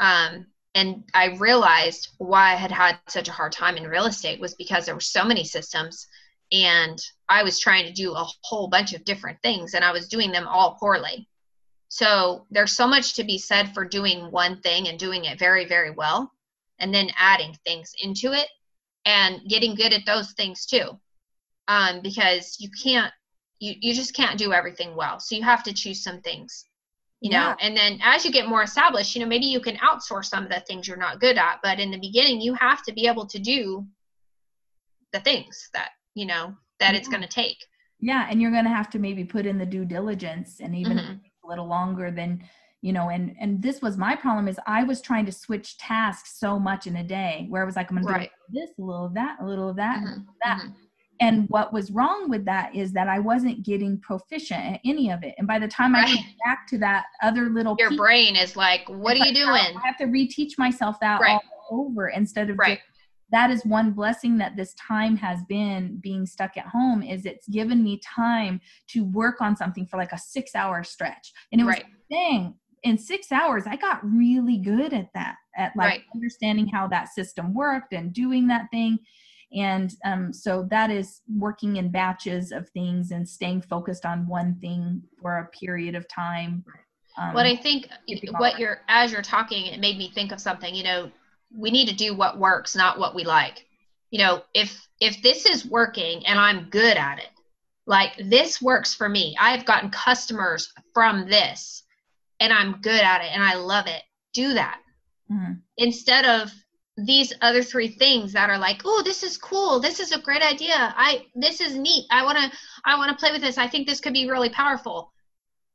Um, and I realized why I had had such a hard time in real estate was because there were so many systems and I was trying to do a whole bunch of different things and I was doing them all poorly. So there's so much to be said for doing one thing and doing it very, very well and then adding things into it and getting good at those things too um, because you can't you, you just can't do everything well so you have to choose some things you yeah. know and then as you get more established you know maybe you can outsource some of the things you're not good at but in the beginning you have to be able to do the things that you know that yeah. it's going to take yeah and you're going to have to maybe put in the due diligence and even mm-hmm. a little longer than you know and and this was my problem is i was trying to switch tasks so much in a day where i was like i'm going right. to do this a little of that a little of that mm-hmm. that mm-hmm. And what was wrong with that is that I wasn't getting proficient at any of it. And by the time right. I get back to that other little your piece, brain is like, what are like, you doing? I have to reteach myself that right. all over instead of right. Just, that is one blessing that this time has been being stuck at home is it's given me time to work on something for like a six hour stretch. And it was right. dang, in six hours, I got really good at that, at like understanding how that system worked and doing that thing and um, so that is working in batches of things and staying focused on one thing for a period of time. Um, what i think what you're as you're talking it made me think of something you know we need to do what works not what we like. You know if if this is working and i'm good at it like this works for me. I've gotten customers from this and i'm good at it and i love it. Do that. Mm-hmm. instead of these other three things that are like oh this is cool. This is a great idea. I this is neat. I want to i want to play with this. I think this could be really powerful.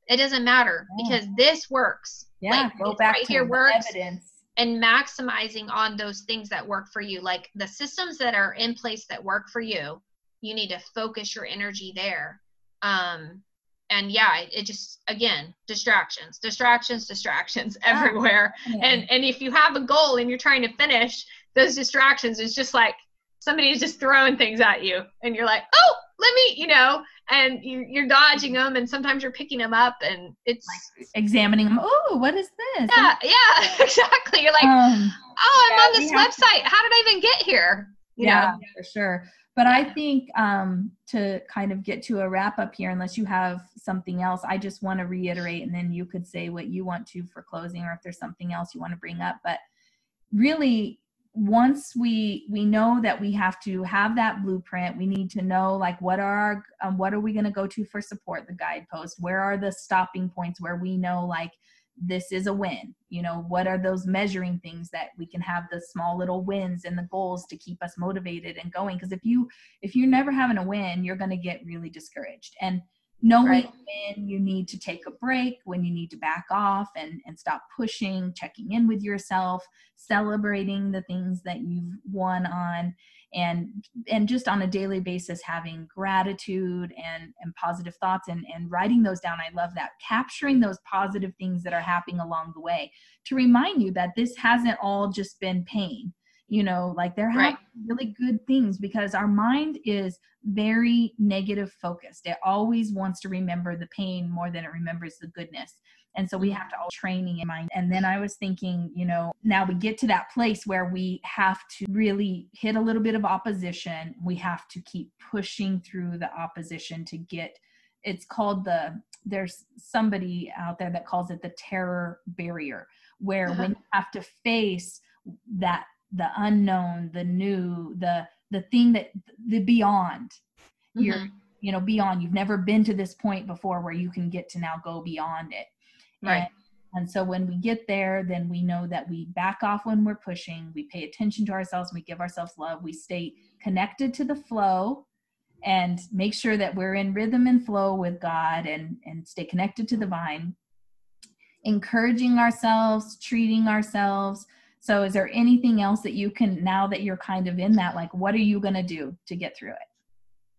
It doesn't matter yeah. because this works. Yeah like, go back right to here works evidence. and maximizing on those things that work for you. Like the systems that are in place that work for you you need to focus your energy there. Um and yeah it just again distractions distractions distractions everywhere. Yeah. and and if you have a goal and you're trying to finish those distractions is just like somebody is just throwing things at you and you're like oh let me you know? And you, you're dodging them and sometimes you're picking them up and it's like examining them. Oh what is this? Yeah yeah exactly. You're like um, oh i'm yeah, on this website to- how did i even get here? You yeah know? for sure but I think um, to kind of get to a wrap up here, unless you have something else, I just want to reiterate, and then you could say what you want to for closing, or if there's something else you want to bring up. But really, once we we know that we have to have that blueprint, we need to know like what are our, um, what are we going to go to for support, the guidepost. Where are the stopping points where we know like this is a win. You know what are those measuring things that we can have the small little wins and the goals to keep us motivated and going? Because if you if you're never having a win you're going to get really discouraged. And knowing right. when you need to take a break when you need to back off and and stop pushing checking in with yourself celebrating the things that you've won on and and just on a daily basis having gratitude and and positive thoughts and and writing those down. I love that. Capturing those positive things that are happening along the way to remind you that this hasn't all just been pain you know like there have right. really good things because our mind is very negative focused it always wants to remember the pain more than it remembers the goodness and so we have to all training in mind. And then I was thinking, you know, now we get to that place where we have to really hit a little bit of opposition. We have to keep pushing through the opposition to get it's called the there's somebody out there that calls it the terror barrier where uh-huh. when you have to face that the unknown the new the the thing that the beyond. Mm-hmm. you're you know beyond. You've never been to this point before where you can get to now go beyond it. Right. And, and so when we get there then we know that we back off when we're pushing. We pay attention to ourselves. We give ourselves love. We stay connected to the flow and make sure that we're in rhythm and flow with god and and stay connected to the vine. Encouraging ourselves treating ourselves so is there anything else that you can now that you're kind of in that like what are you going to do to get through it?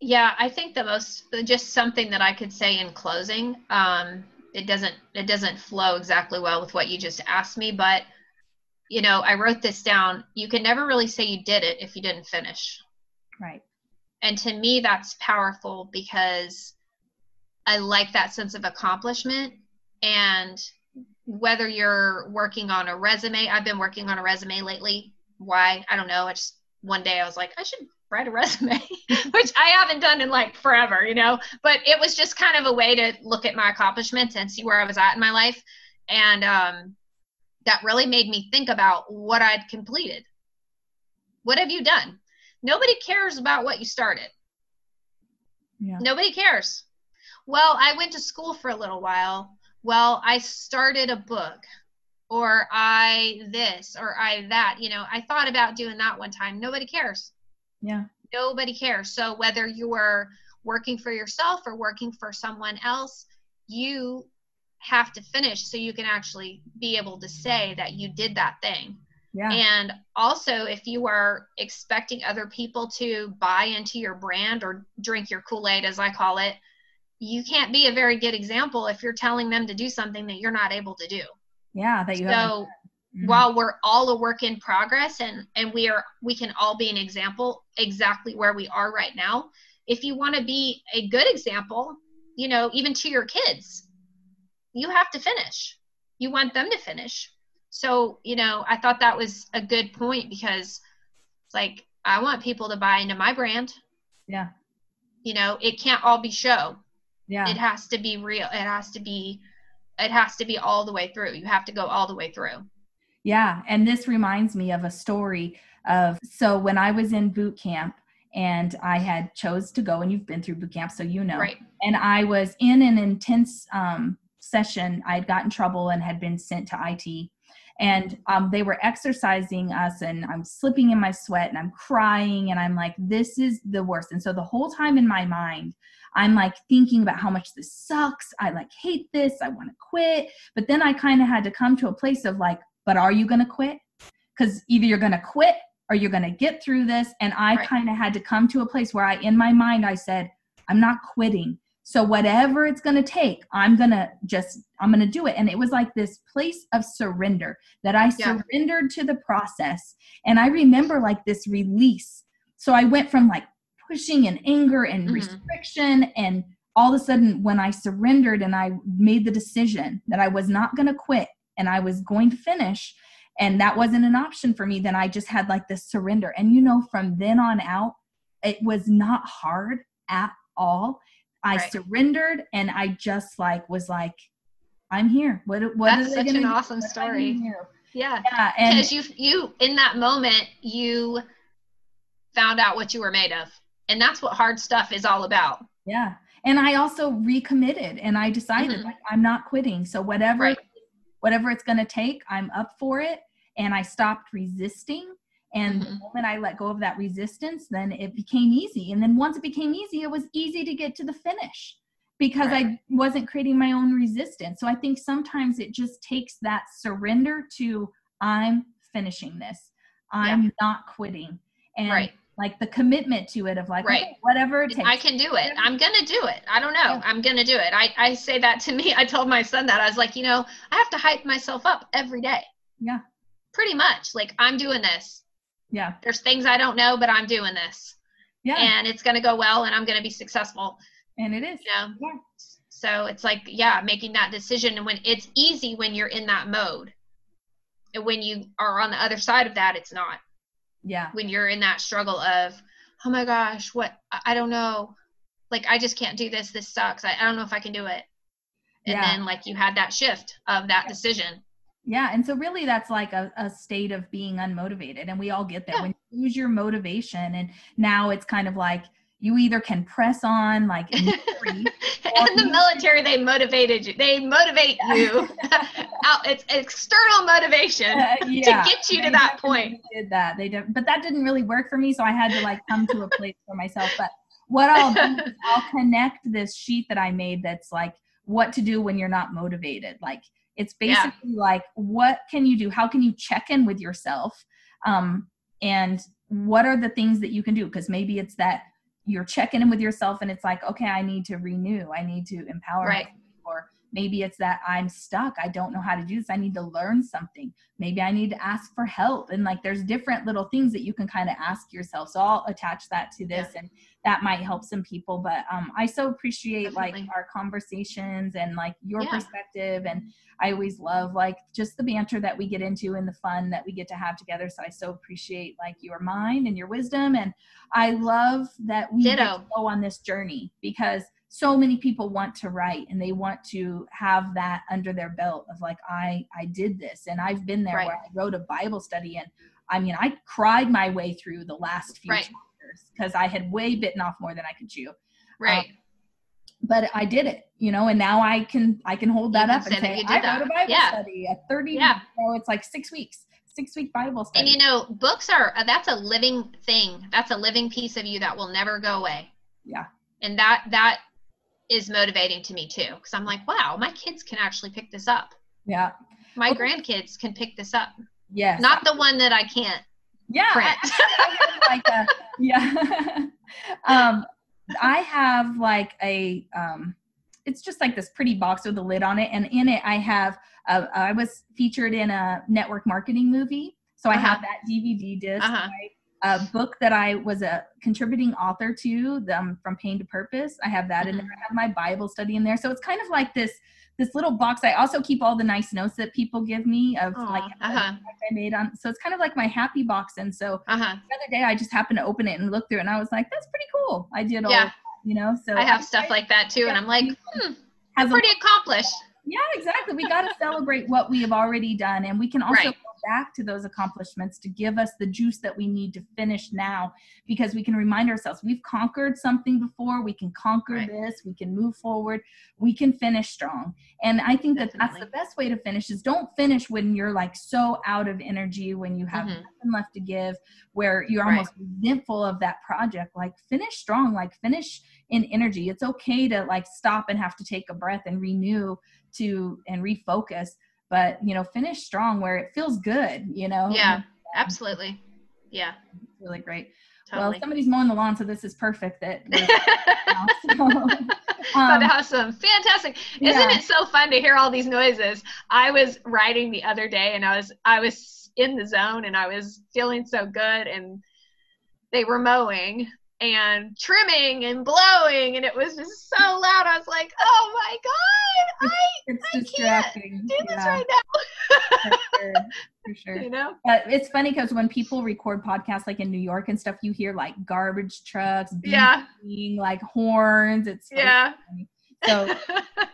Yeah i think the most just something that i could say in closing um it doesn't it doesn't flow exactly well with what you just asked me but you know i wrote this down you can never really say you did it if you didn't finish. Right. And to me that's powerful because i like that sense of accomplishment and whether you're working on a resume i've been working on a resume lately. Why? I don't know. I just one day i was like i should write a resume which i haven't done in like forever you know? But it was just kind of a way to look at my accomplishments and see where i was at in my life. And um, that really made me think about what i'd completed. What have you done? Nobody cares about what you started. Yeah. nobody cares. Well i went to school for a little while well, I started a book or I this or I that. You know, I thought about doing that one time. Nobody cares. Yeah. Nobody cares. So whether you're working for yourself or working for someone else, you have to finish so you can actually be able to say that you did that thing. Yeah. And also, if you are expecting other people to buy into your brand or drink your Kool Aid, as I call it, you can't be a very good example if you're telling them to do something that you're not able to do. Yeah, that you so mm-hmm. while we're all a work in progress and and we are we can all be an example exactly where we are right now. If you want to be a good example, you know, even to your kids, you have to finish. You want them to finish. So, you know, I thought that was a good point because it's like I want people to buy into my brand. Yeah. You know, it can't all be show yeah. It has to be real. It has to be it has to be all the way through. You have to go all the way through. Yeah. And this reminds me of a story of so when i was in boot camp and i had chose to go and you've been through boot camp so you know. Right. and i was in an intense um, session. I had gotten trouble and had been sent to it and um, they were exercising us and i'm slipping in my sweat and i'm crying and i'm like this is the worst. And so the whole time in my mind I'm like thinking about how much this sucks. I like hate this. I want to quit. But then I kind of had to come to a place of like, but are you going to quit? Because either you're going to quit or you're going to get through this. And I right. kind of had to come to a place where I, in my mind, I said, I'm not quitting. So whatever it's going to take, I'm going to just, I'm going to do it. And it was like this place of surrender that I yeah. surrendered to the process. And I remember like this release. So I went from like pushing and anger and mm-hmm. restriction. And all of a sudden when i surrendered and i made the decision that i was not going to quit and i was going to finish and that wasn't an option for me then i just had like this surrender. And you know from then on out it was not hard at all. I right. surrendered and i just like was like i'm here. What what that's such an awesome story. yeah. Yeah because you you in that moment you found out what you were made of and that's what hard stuff is all about yeah and i also recommitted and i decided mm-hmm. like i'm not quitting so whatever right. whatever it's going to take i'm up for it and i stopped resisting and mm-hmm. the moment i let go of that resistance then it became easy and then once it became easy it was easy to get to the finish because right. i wasn't creating my own resistance so i think sometimes it just takes that surrender to i'm finishing this i'm yeah. not quitting and right like the commitment to it of like right. Okay, whatever it takes. I can do it. I'm gonna do it. I don't know. Yeah. I'm gonna do it. I, I say that to me. I told my son that. I was like, you know, I have to hype myself up every day. Yeah. Pretty much. Like I'm doing this. Yeah. There's things I don't know, but I'm doing this. Yeah. And it's gonna go well and I'm gonna be successful. And it is. You know? Yeah. So it's like, yeah, making that decision and when it's easy when you're in that mode. And when you are on the other side of that, it's not yeah when you're in that struggle of oh my gosh what i don't know like I just can't do this. This sucks. I, I don't know if I can do it. And Yeah. then like you had that shift of that decision. Yeah, and so really that's like a, a state of being unmotivated, and we all get there Yeah. when you lose your motivation, and now it's kind of like you either can press on, like in theory, in the military, they motivated you. They motivate you. Out, it's external motivation uh, yeah, to get you to that point. Did that they did, but that didn't really work for me, so I had to like come to a place for myself. But what I'll do is I'll connect this sheet that I made that's like what to do when you're not motivated. Like it's Yeah. basically like what can you do? How can you check in with yourself? Um, and what are the things that you can do? Because maybe it's that you're checking in with yourself and it's like, okay, I need to renew, I need to empower Right. or maybe it's that I'm stuck, I don't know how to do this, I need to learn something. Maybe I need to ask for help. And like there's different little things that you can kind of ask yourself. So I'll attach that to this and that might help some people. But um I so appreciate like our conversations and like your Yeah. perspective and I always love like just the banter that we get into and the fun that we get to have together. So I so appreciate like your mind and your wisdom. And I love that we get Ditto. to go on this journey because so many people want to write and they want to have that under their belt of like I I did this and I've been there Right. where I wrote a Bible study and I mean I cried my way through the last few Right. chapters because I had way bitten off more than I could chew Right. but I did it, you know, and now I can I can hold that can up and say that say you did I that. wrote a Bible Yeah. study, a thirty. Yeah. You know, it's like six weeks, six week Bible study. and you know, books are uh, that's a living thing. That's a living piece of you that will never go away. Yeah. And that that is motivating to me too, because I'm like, wow, my kids can actually pick this up. yeah. My Okay. grandkids can pick this up. Yes. Not the one that I can't. yeah. print. I, like a, yeah. um, I have like a um, it's just like this pretty box with a lid on it, and in it I have uh, I was featured in a network marketing movie, so I have that DVD disc. Uh-huh. A book that I was a contributing author to, um, from Pain to Purpose. I have that in there. I have my Bible study in there. So it's kind of like this this little box. I also keep all the nice notes that people give me of Aw, like uh-huh. I made on. So it's kind of like my happy box. And so Uh huh. the other day I just happened to open it and look through, it and I was like, that's pretty cool. I did all, Yeah. you know. So I have stuff like that too, and I'm like, hmm, a pretty accomplished. yeah, exactly. We got to celebrate what we have already done. And we can also Right. Back to those accomplishments to give us the juice that we need to finish now because we can remind ourselves we've conquered something before. We can conquer Right. this. We can move forward. We can finish strong. And I think that that's the best way to finish is don't finish when you're like so out of energy, when you have Mhm. nothing left to give, where you're Right. almost resentful of that project. Like finish strong, like finish in energy. It's okay to like stop and have to take a breath and renew to and refocus but you know finish strong where it feels good you know? Yeah, absolutely. Yeah, it's really great. Totally. well somebody's mowing the lawn so this is perfect that um, awesome. Fantastic. Isn't yeah. it so fun to hear all these noises? I was writing the other day and i was i was in the zone and i was feeling so good and they were mowing and trimming and blowing and it was just so loud i was like oh my god it's I can't do this yeah, right now for sure, for sure. you know But it's funny because when people record podcasts like in New York and stuff, you hear like garbage trucks, yeah beeping, like horns. It's so yeah funny. So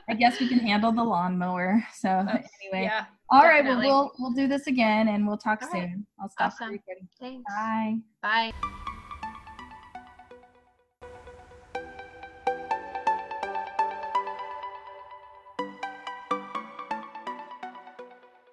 I guess we can handle the lawnmower. So anyway, yeah all right. definitely. Well, we'll we'll do this again, and we'll talk All right. soon. I'll stop Awesome. recording. thanks Bye. bye